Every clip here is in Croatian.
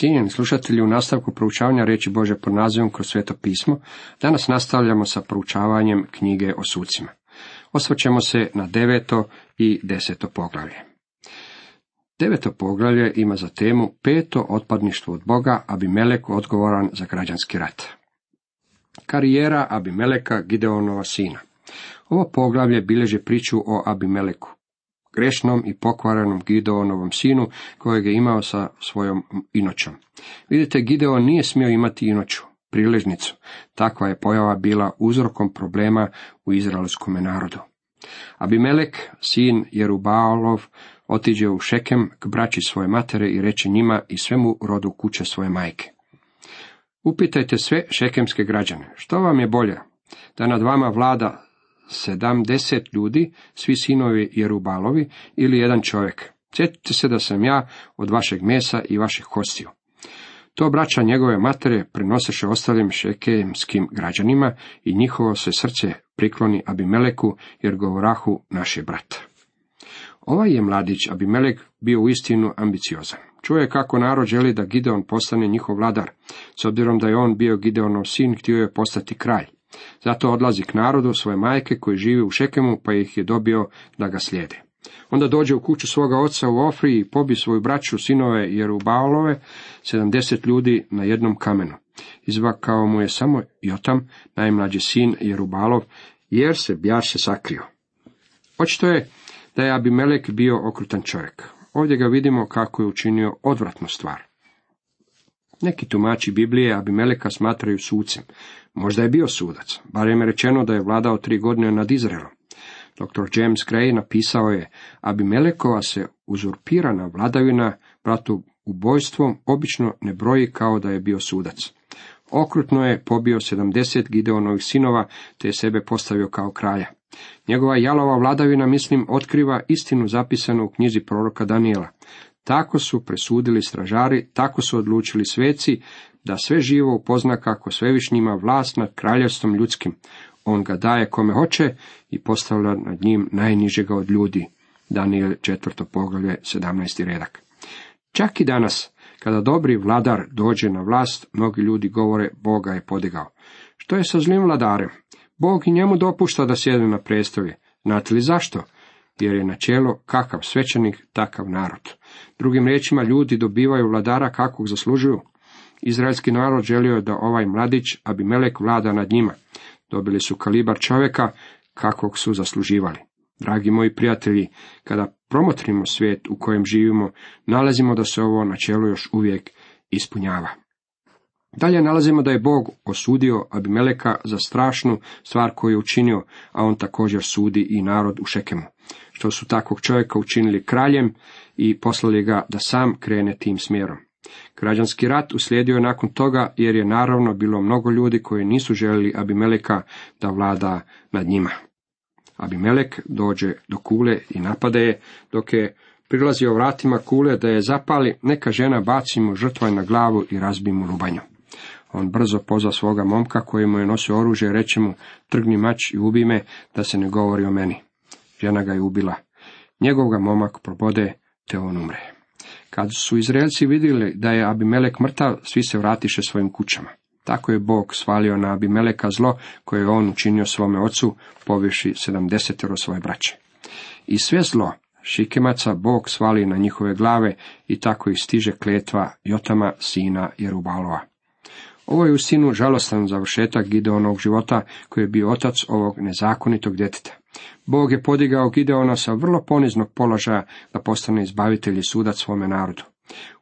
Cijenjeni slušatelji, u nastavku proučavanja reći Bože pod nazivom kroz sveto pismo, danas nastavljamo sa proučavanjem knjige o sucima. Osvrćemo se na deveto i deseto poglavlje. Deveto poglavlje ima za temu peto otpadništvo od Boga, Abimelek odgovoran za građanski rat. Karijera Abimeleka, Gideonova sina. Ovo poglavlje bilježi priču o Abimeleku, grešnom i pokvarenom Gideonovom sinu kojeg je imao sa svojom inoćom. Vidite, Gideon nije smio imati inoću, priležnicu. Takva je pojava bila uzrokom problema u izraelskom narodu. Abimelek, sin Jerubalov, otiđe u Šekem k braći svoje matere i reče njima i svemu rodu kuće svoje majke. Upitajte sve šekemske građane, što vam je bolje, da nad vama vlada sedamdeset ljudi, svi sinovi Jerubalovi ili jedan čovjek. Sjetite se da sam ja od vašeg mesa i vaših kostiju. To braća njegove matere prinoseše ostalim šekemskim građanima i njihovo se srce prikloni Abimeleku jer govorahu naš je brat. Ovaj je mladić Abimelek bio uistinu ambiciozan. Čuje kako narod želi da Gideon postane njihov vladar. S obzirom da je on bio Gideonov sin, htio je postati kralj. Zato odlazi k narodu svoje majke koji žive u Šekemu, pa ih je dobio da ga slijede. Onda dođe u kuću svoga oca u Ofri i pobi svoju braću, sinove Jerubalove, sedamdeset ljudi na jednom kamenu. Izvakao mu je samo Jotam, najmlađi sin Jerubalov, jer se bjaše sakrio. Očito je da je Abimelek bio okrutan čovjek. Ovdje ga vidimo kako je učinio odvratnu stvar. Neki tumači Biblije Abimeleka smatraju sucem. Možda je bio sudac, barem je rečeno da je vladao tri godine nad Izraelom. Dr. James Gray napisao je, Abimelekova se uzurpirana vladavina bratu ubojstvom obično ne broji kao da je bio sudac. Okrutno je pobio 70 Gideonovih sinova, te je sebe postavio kao kralja. Njegova jalova vladavina, mislim, otkriva istinu zapisanu u knjizi proroka Daniela. Tako su presudili stražari, tako su odlučili sveci, da sve živo upozna kako svevišnji ima vlast nad kraljevstvom ljudskim. On ga daje kome hoće i postavlja nad njim najnižega od ljudi. Daniel četvrto poglavlje, 17. redak. Čak i danas, kada dobri vladar dođe na vlast, mnogi ljudi govore Boga je podigao. Što je sa zlim vladarem? Bog i njemu dopušta da sjedne na prestolje. Znate li zašto? Jer je načelo kakav svećenik, takav narod. Drugim riječima, ljudi dobivaju vladara kakvog zaslužuju. Izraelski narod želio je da ovaj mladić, Abimelek, vlada nad njima. Dobili su kalibar čovjeka kakvog su zasluživali. Dragi moji prijatelji, kada promotrimo svijet u kojem živimo, nalazimo da se ovo načelo još uvijek ispunjava. Dalje nalazimo da je Bog osudio Abimeleka za strašnu stvar koju je učinio, a on također sudi i narod u Šekemu. Što su takvog čovjeka učinili kraljem i poslali ga da sam krene tim smjerom. Građanski rat uslijedio je nakon toga jer je naravno bilo mnogo ljudi koji nisu željeli Abimeleka da vlada nad njima. Abimelek dođe do kule i napade je, dok je prilazio vratima kule da je zapali, neka žena baci mu žrtvaj na glavu i razbi mu lubanju. On brzo pozva svoga momka koji mu je nosio oružje i reče mu, trgni mač i ubi me, da se ne govori o meni. Žena ga je ubila. Njegov ga momak probode, te on umre. Kad su Izraelci vidjeli da je Abimelek mrtav, svi se vratiše svojim kućama. Tako je Bog svalio na Abimeleka zlo koje je on učinio svome ocu, poviši sedamdesetero svoje braće. I sve zlo Šikemaca Bog svali na njihove glave i tako ih stiže kletva Jotama, sina Jerubalova. Ovo je u sinu žalostan završetak Gideonog života koji je bio otac ovog nezakonitog djeteta. Bog je podigao Gideona sa vrlo poniznog položaja da postane izbavitelj i sudac svome narodu.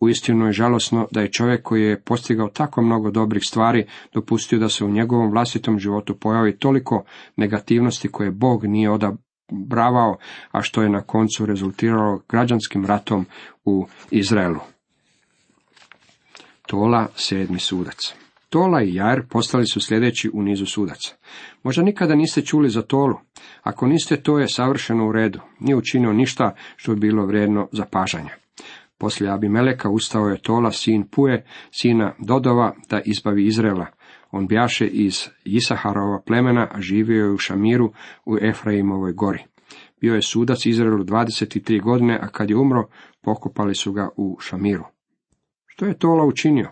Uistinu je žalosno da je čovjek koji je postigao tako mnogo dobrih stvari dopustio da se u njegovom vlastitom životu pojavi toliko negativnosti koje Bog nije odabravao, a što je na koncu rezultiralo građanskim ratom u Izraelu. Tola, sedmi sudac. Tola i Jair postali su sljedeći u nizu sudaca. Možda nikada niste čuli za Tolu. Ako niste, to je savršeno u redu. Nije učinio ništa što bi bilo vrijedno zapažanja. Poslije Abimeleka ustao je Tola, sin Puje, sina Dodova, da izbavi Izraela. On bjaše iz Isaharova plemena, a živio je u Šamiru u Efraimovoj gori. Bio je sudac Izraelu 23 godine, a kad je umro, pokopali su ga u Šamiru. Što je Tola učinio?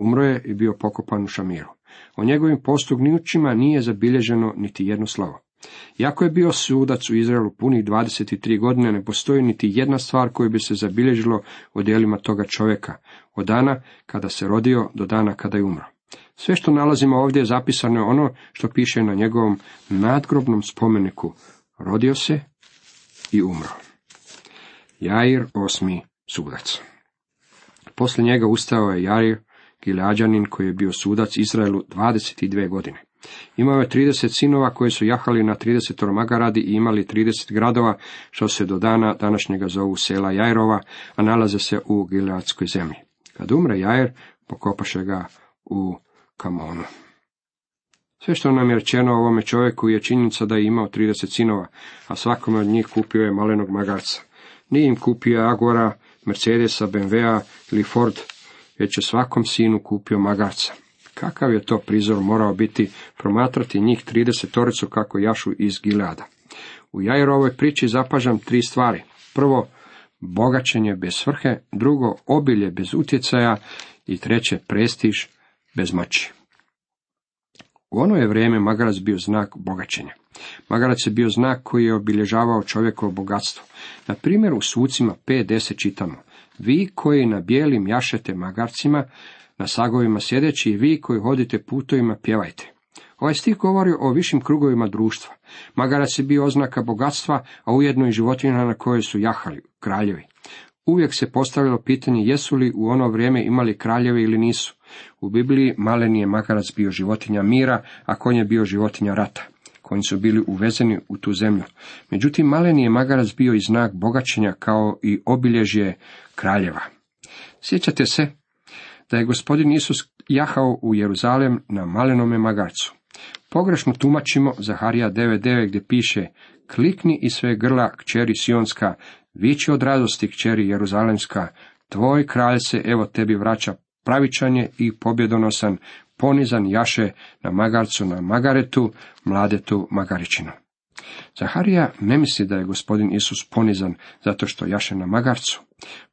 Umro je i bio pokopan u Šamiru. O njegovim postugnućima nije zabilježeno niti jedno slovo. Iako je bio sudac u Izraelu punih 23 godine, ne postoji niti jedna stvar koju bi se zabilježilo u dijelima toga čovjeka, od dana kada se rodio do dana kada je umro. Sve što nalazimo ovdje je zapisano ono što piše na njegovom nadgrobnom spomeniku. Rodio se i umro. Jair osmi sudac. Poslije njega ustao je Jair, Gileađanin koji je bio sudac Izraelu 22 godine. Imao je 30 sinova koji su jahali na 30 magaradi i imali 30 gradova, što se do dana današnjega zovu sela Jairova, a nalaze se u Gileadskoj zemlji. Kad umre Jair, pokopaše ga u Kamonu. Sve što nam je rečeno ovome čovjeku je činjenica da je imao 30 sinova, a svakome od njih kupio je malenog magarca. Nije im kupio Agora, Mercedesa, BMW ili Ford, već je svakom sinu kupio magarca. Kakav je to prizor morao biti promatrati njih 30 toricu kako jašu iz Gileada. U Jairovoj priči zapažam tri stvari. Prvo, bogaćenje bez svrhe, drugo, obilje bez utjecaja i treće, prestiž bez moći. U ono je vrijeme magarac bio znak bogaćenja. Magarac je bio znak koji je obilježavao čovjekovo bogatstvo. Na primjer u sucima 5.10 čitamo. Vi koji na bijelim jašete magarcima, na sagovima sjedeći i vi koji hodite putovima pjevajte. Ovaj stih govori o višim krugovima društva. Magarac je bio oznaka bogatstva, a ujedno i životinja na koje su jahali, kraljevi. Uvijek se postavilo pitanje jesu li u ono vrijeme imali kraljeve ili nisu. U Bibliji malen je magarac bio životinja mira, a konj je bio životinja rata. Konji su bili uvezeni u tu zemlju. Međutim, maleni je magarac bio i znak bogaćenja kao i obilježje kraljeva. Sjećate se da je gospodin Isus jahao u Jeruzalem na malenome magarcu. Pogrešno tumačimo Zaharija 9.9 gdje piše Klikni i sve grla kćeri Sionska, vići od radosti kćeri Jeruzalemska, tvoj kralj se evo tebi vraća pravičan je i pobjedonosan, ponizan jaše na magarcu na magaretu, mladetu magaričinu. Zaharija ne misli da je gospodin Isus ponizan zato što jaše na magarcu.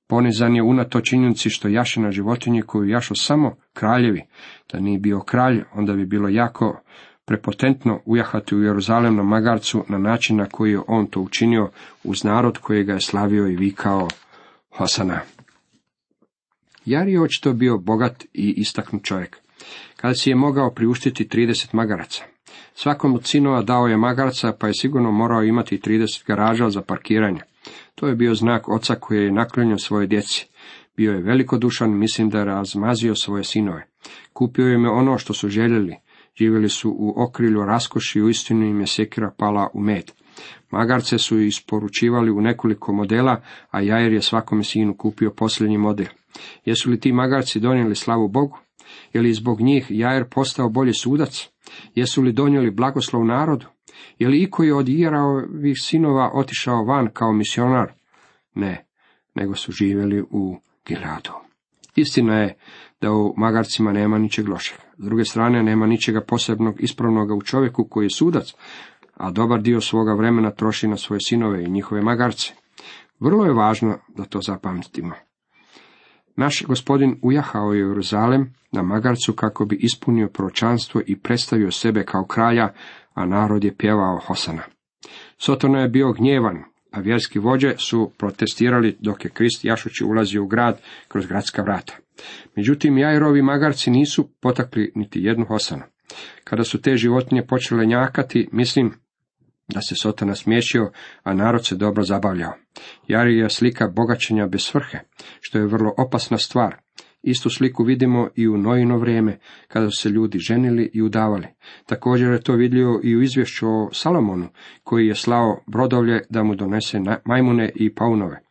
Ponizan je unato činjenici što jaše na životinji koju jašu samo kraljevi. Da nije bio kralj, onda bi bilo jako prepotentno ujahati u Jeruzalem na magarcu na način na koji je on to učinio uz narod koji ga je slavio i vikao Hosana. Jar je očito bio bogat i istaknut čovjek. Kada si je mogao priuštiti 30 magaraca. Svakom od sinova dao je magarca, pa je sigurno morao imati 30 garaža za parkiranje. To je bio znak oca koji je naklonio svoje djeci. Bio je velikodušan, mislim da je razmazio svoje sinove. Kupio im je ono što su željeli. Živjeli su u okrilju raskoši i uistinu im je sekira pala u med. Magarce su isporučivali u nekoliko modela, a Jair je svakome sinu kupio posljednji model. Jesu li ti magarci donijeli slavu Bogu? Je li zbog njih Jair postao bolji sudac? Jesu li donijeli blagoslov narodu? Je li iko je od Iraovih sinova otišao van kao misionar? Ne, nego su živjeli u Giladu. Istina je da u magarcima nema ničeg lošeg. S druge strane, nema ničega posebnog ispravnoga u čovjeku koji je sudac, a dobar dio svoga vremena troši na svoje sinove i njihove magarce. Vrlo je važno da to zapamtimo. Naš gospodin ujahao je Jeruzalem na magarcu kako bi ispunio proročanstvo i predstavio sebe kao kralja, a narod je pjevao Hosana. Sotono je bio gnjevan, a vjerski vođe su protestirali dok je Krist Jašući ulazio u grad kroz gradska vrata. Međutim, Jairovi magarci nisu potakli niti jednu Hosanu. Kada su te životinje počele njakati, mislim da se Sotana smiješio, a narod se dobro zabavljao. Jari je slika bogaćenja bez svrhe, što je vrlo opasna stvar. Istu sliku vidimo i u Nojino vrijeme, kada su se ljudi ženili i udavali. Također je to vidljivo i u izvješću o Salomonu, koji je slao brodovlje da mu donese majmune i paunove.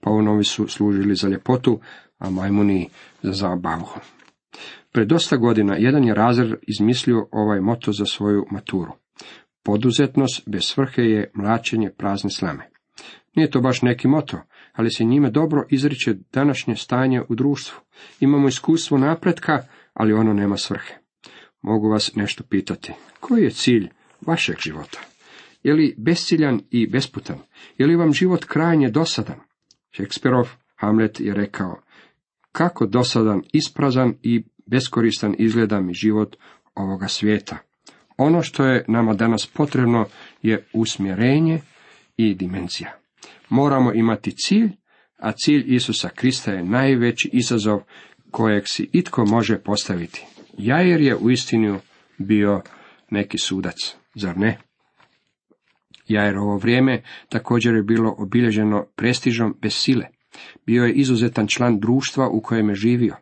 Paunovi su služili za ljepotu, a majmuni za zabavu. Pred dosta godina jedan je razred izmislio ovaj moto za svoju maturu. Poduzetnost bez svrhe je mlačenje prazne slame. Nije to baš neki moto, ali se njime dobro izriče današnje stanje u društvu. Imamo iskustvo napretka, ali ono nema svrhe. Mogu vas nešto pitati. Koji je cilj vašeg života? Je li besciljan i besputan? Je li vam život krajnje dosadan? Šekspirov Hamlet je rekao, kako dosadan, isprazan i beskoristan izgleda mi život ovoga svijeta. Ono što je nama danas potrebno je usmjerenje i dimenzija. Moramo imati cilj, a cilj Isusa Krista je najveći izazov kojeg si itko može postaviti. Jair je u istinu bio neki sudac, zar ne? ovo vrijeme također je bilo obilježeno prestižom bez sile. Bio je izuzetan član društva u kojem je živio.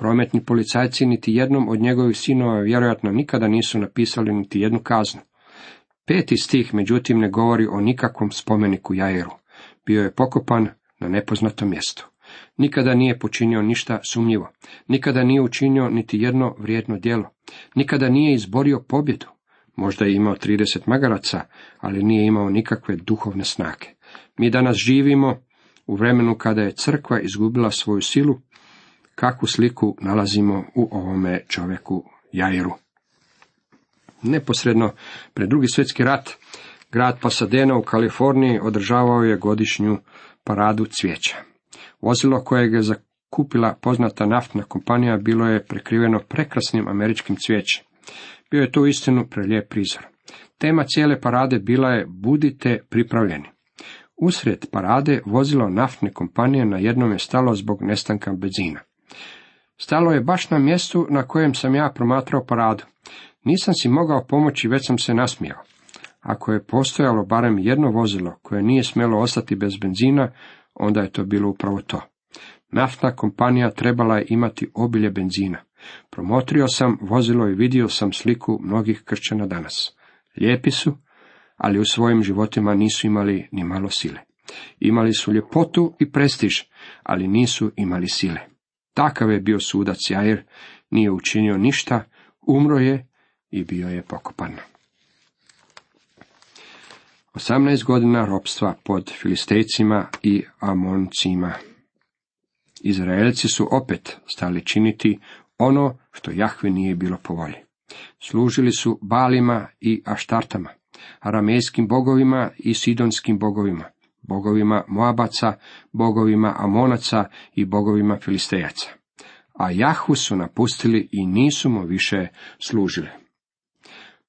Prometni policajci niti jednom od njegovih sinova vjerojatno nikada nisu napisali niti jednu kaznu. Peti stih, međutim, ne govori o nikakvom spomeniku Jairu. Bio je pokopan na nepoznatom mjestu. Nikada nije počinio ništa sumnjivo. Nikada nije učinio niti jedno vrijedno djelo. Nikada nije izborio pobjedu. Možda je imao 30 magaraca, ali nije imao nikakve duhovne snage. Mi danas živimo u vremenu kada je crkva izgubila svoju silu, kakvu sliku nalazimo u ovome čovjeku Jairu. Neposredno pred drugi svjetski rat, grad Pasadena u Kaliforniji održavao je godišnju paradu cvijeća. Vozilo kojeg je zakupila poznata naftna kompanija bilo je prekriveno prekrasnim američkim cvijećem. Bio je to istinu prelijep prizor. Tema cijele parade bila je budite pripravljeni. Usred parade vozilo naftne kompanije na jednom je stalo zbog nestanka benzina. Stalo je baš na mjestu na kojem sam ja promatrao paradu. Nisam si mogao pomoći, već sam se nasmijao. Ako je postojalo barem jedno vozilo koje nije smjelo ostati bez benzina, onda je to bilo upravo to. Naftna kompanija trebala je imati obilje benzina. Promotrio sam vozilo i vidio sam sliku mnogih kršćana danas. Lijepi su, ali u svojim životima nisu imali ni malo sile. Imali su ljepotu i prestiž, ali nisu imali sile. Takav je bio sudac Jair, nije učinio ništa, umro je i bio je pokopan. 18 godina ropstva pod filistejcima i amoncima. Izraelci su opet stali činiti ono što Jahve nije bilo po volji. Služili su balima i aštartama, aramejskim bogovima i sidonskim bogovima, bogovima Moabaca, bogovima Amonaca i bogovima Filistejaca. A Jahvu su napustili i nisu mu više služili.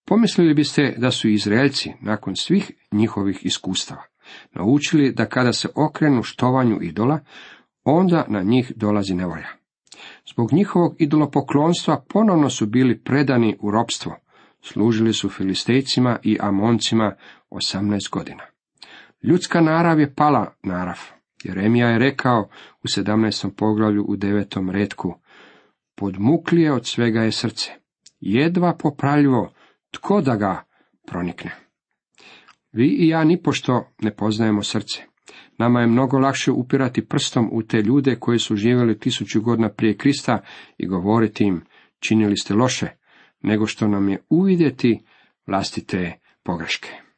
Pomislili biste da su Izraelci, nakon svih njihovih iskustava, naučili da kada se okrenu štovanju idola, onda na njih dolazi nevolja. Zbog njihovog idolopoklonstva ponovno su bili predani u ropstvo. Služili su Filistejcima i Amoncima 18 godina. Ljudska narav je pala narav. Jeremija je rekao u 17. poglavlju u devetom redku, podmuklije od svega je srce, jedva popravljivo, tko da ga pronikne. Vi i ja nipošto ne poznajemo srce. Nama je mnogo lakše upirati prstom u te ljude koji su živjeli tisuću godina prije Krista i govoriti im, činili ste loše, nego što nam je uvidjeti vlastite pogreške.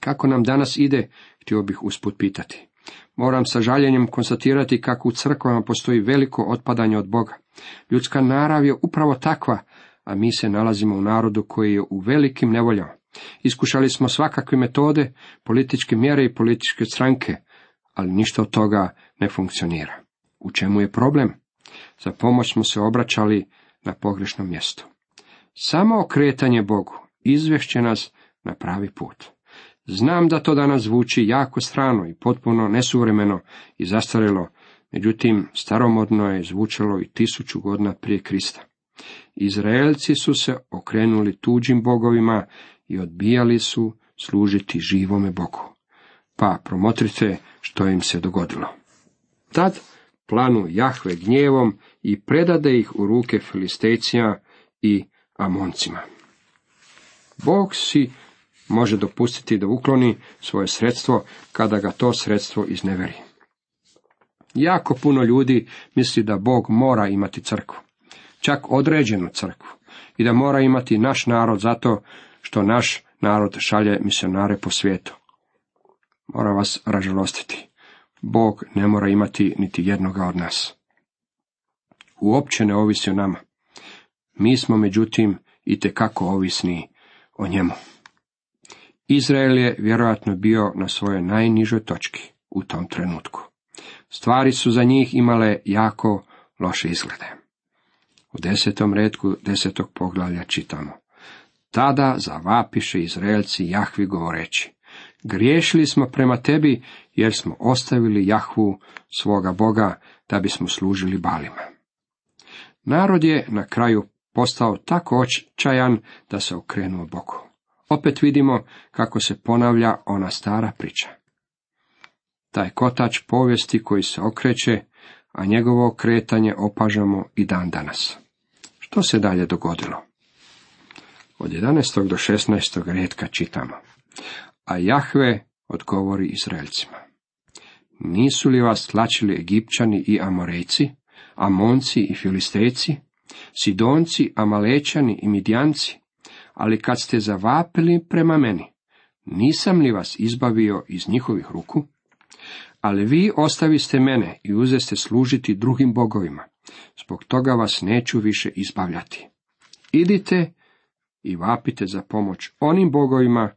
Kako nam danas ide, htio bih usput pitati. Moram sa žaljenjem konstatirati kako u crkvama postoji veliko otpadanje od Boga. Ljudska narav je upravo takva, a mi se nalazimo u narodu koji je u velikim nevoljama. Iskušali smo svakakve metode, političke mjere i političke stranke, ali ništa od toga ne funkcionira. U čemu je problem? Za pomoć smo se obraćali na pogrešnom mjestu. Samo okretanje Bogu izvešće nas na pravi put. Znam da to danas zvuči jako strano i potpuno nesuvremeno i zastarilo, međutim staromodno je zvučalo i tisuću godina prije Krista. Izraelci su se okrenuli tuđim bogovima i odbijali su služiti živome Bogu. Pa promotrite što im se dogodilo. Tad planu Jahve gnjevom i predade ih u ruke Filistejcija i Amoncima. Bog si može dopustiti da ukloni svoje sredstvo kada ga to sredstvo izneveri. Jako puno ljudi misli da Bog mora imati crkvu, čak određenu crkvu, i da mora imati naš narod zato što naš narod šalje misionare po svijetu. Mora vas ražalostiti. Bog ne mora imati niti jednoga od nas. Uopće ne ovisi o nama. Mi smo međutim i kako ovisni o njemu. Izrael je vjerojatno bio na svojoj najnižoj točki u tom trenutku. Stvari su za njih imale jako loše izglede. U desetom redku desetog poglavlja čitamo. Tada zavapiše Izraelci Jahvi govoreći. Griješili smo prema tebi, jer smo ostavili Jahvu svoga Boga, da bismo služili balima. Narod je na kraju postao tako očajan da se okrenuo Bogu. Opet vidimo kako se ponavlja ona stara priča. Taj kotač povijesti koji se okreće, a njegovo kretanje opažamo i dan danas. Što se dalje dogodilo? Od 11. do 16. redka čitamo. A Jahve odgovori Izraelcima. Nisu li vas tlačili Egipćani i Amorejci, Amonci i Filistejci, Sidonci, Amalečani i Midjanci, ali kad ste zavapili prema meni, nisam li vas izbavio iz njihovih ruku? Ali vi ostaviste mene i uzeste služiti drugim bogovima, zbog toga vas neću više izbavljati. Idite i vapite za pomoć onim bogovima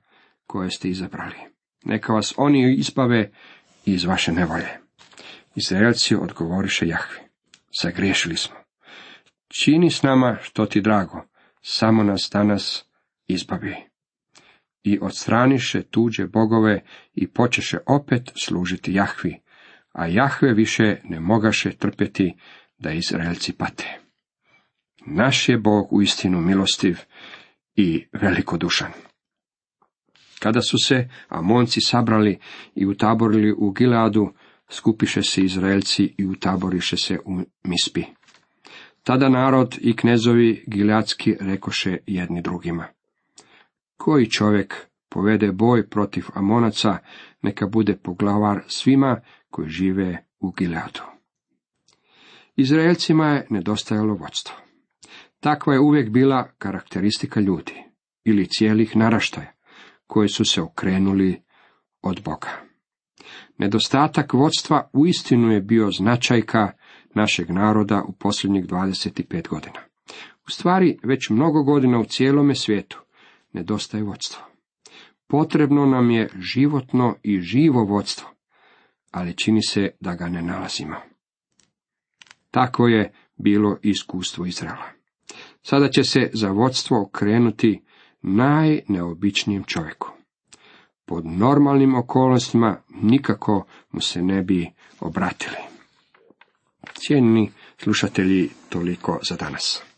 koje ste izabrali. Neka vas oni izbave iz vaše nevolje. Izraelci odgovoriše Jahvi. Zagriješili smo. Čini s nama što ti drago, samo nas danas izbavi. I odstraniše tuđe bogove i počeše opet služiti Jahvi, a Jahve više ne mogaše trpeti da Izraelci pate. Naš je Bog u istinu milostiv i velikodušan. Kada su se Amonci sabrali i utaborili u Gileadu, skupiše se Izraelci i utaboriše se u Mispi. Tada narod i knezovi gileadski rekoše jedni drugima. Koji čovjek povede boj protiv Amonaca, neka bude poglavar svima koji žive u Gileadu. Izraelcima je nedostajalo vodstvo. Takva je uvijek bila karakteristika ljudi ili cijelih naraštaja koji su se okrenuli od Boga. Nedostatak vodstva uistinu je bio značajka našeg naroda u posljednjih 25 godina. U stvari, već mnogo godina u cijelome svijetu nedostaje vodstvo. Potrebno nam je životno i živo vodstvo, ali čini se da ga ne nalazimo. Tako je bilo iskustvo Izraela. Sada će se za vodstvo okrenuti najneobičnijem čovjeku. Pod normalnim okolnostima nikako mu se ne bi obratili. Cijenjeni slušatelji, toliko za danas.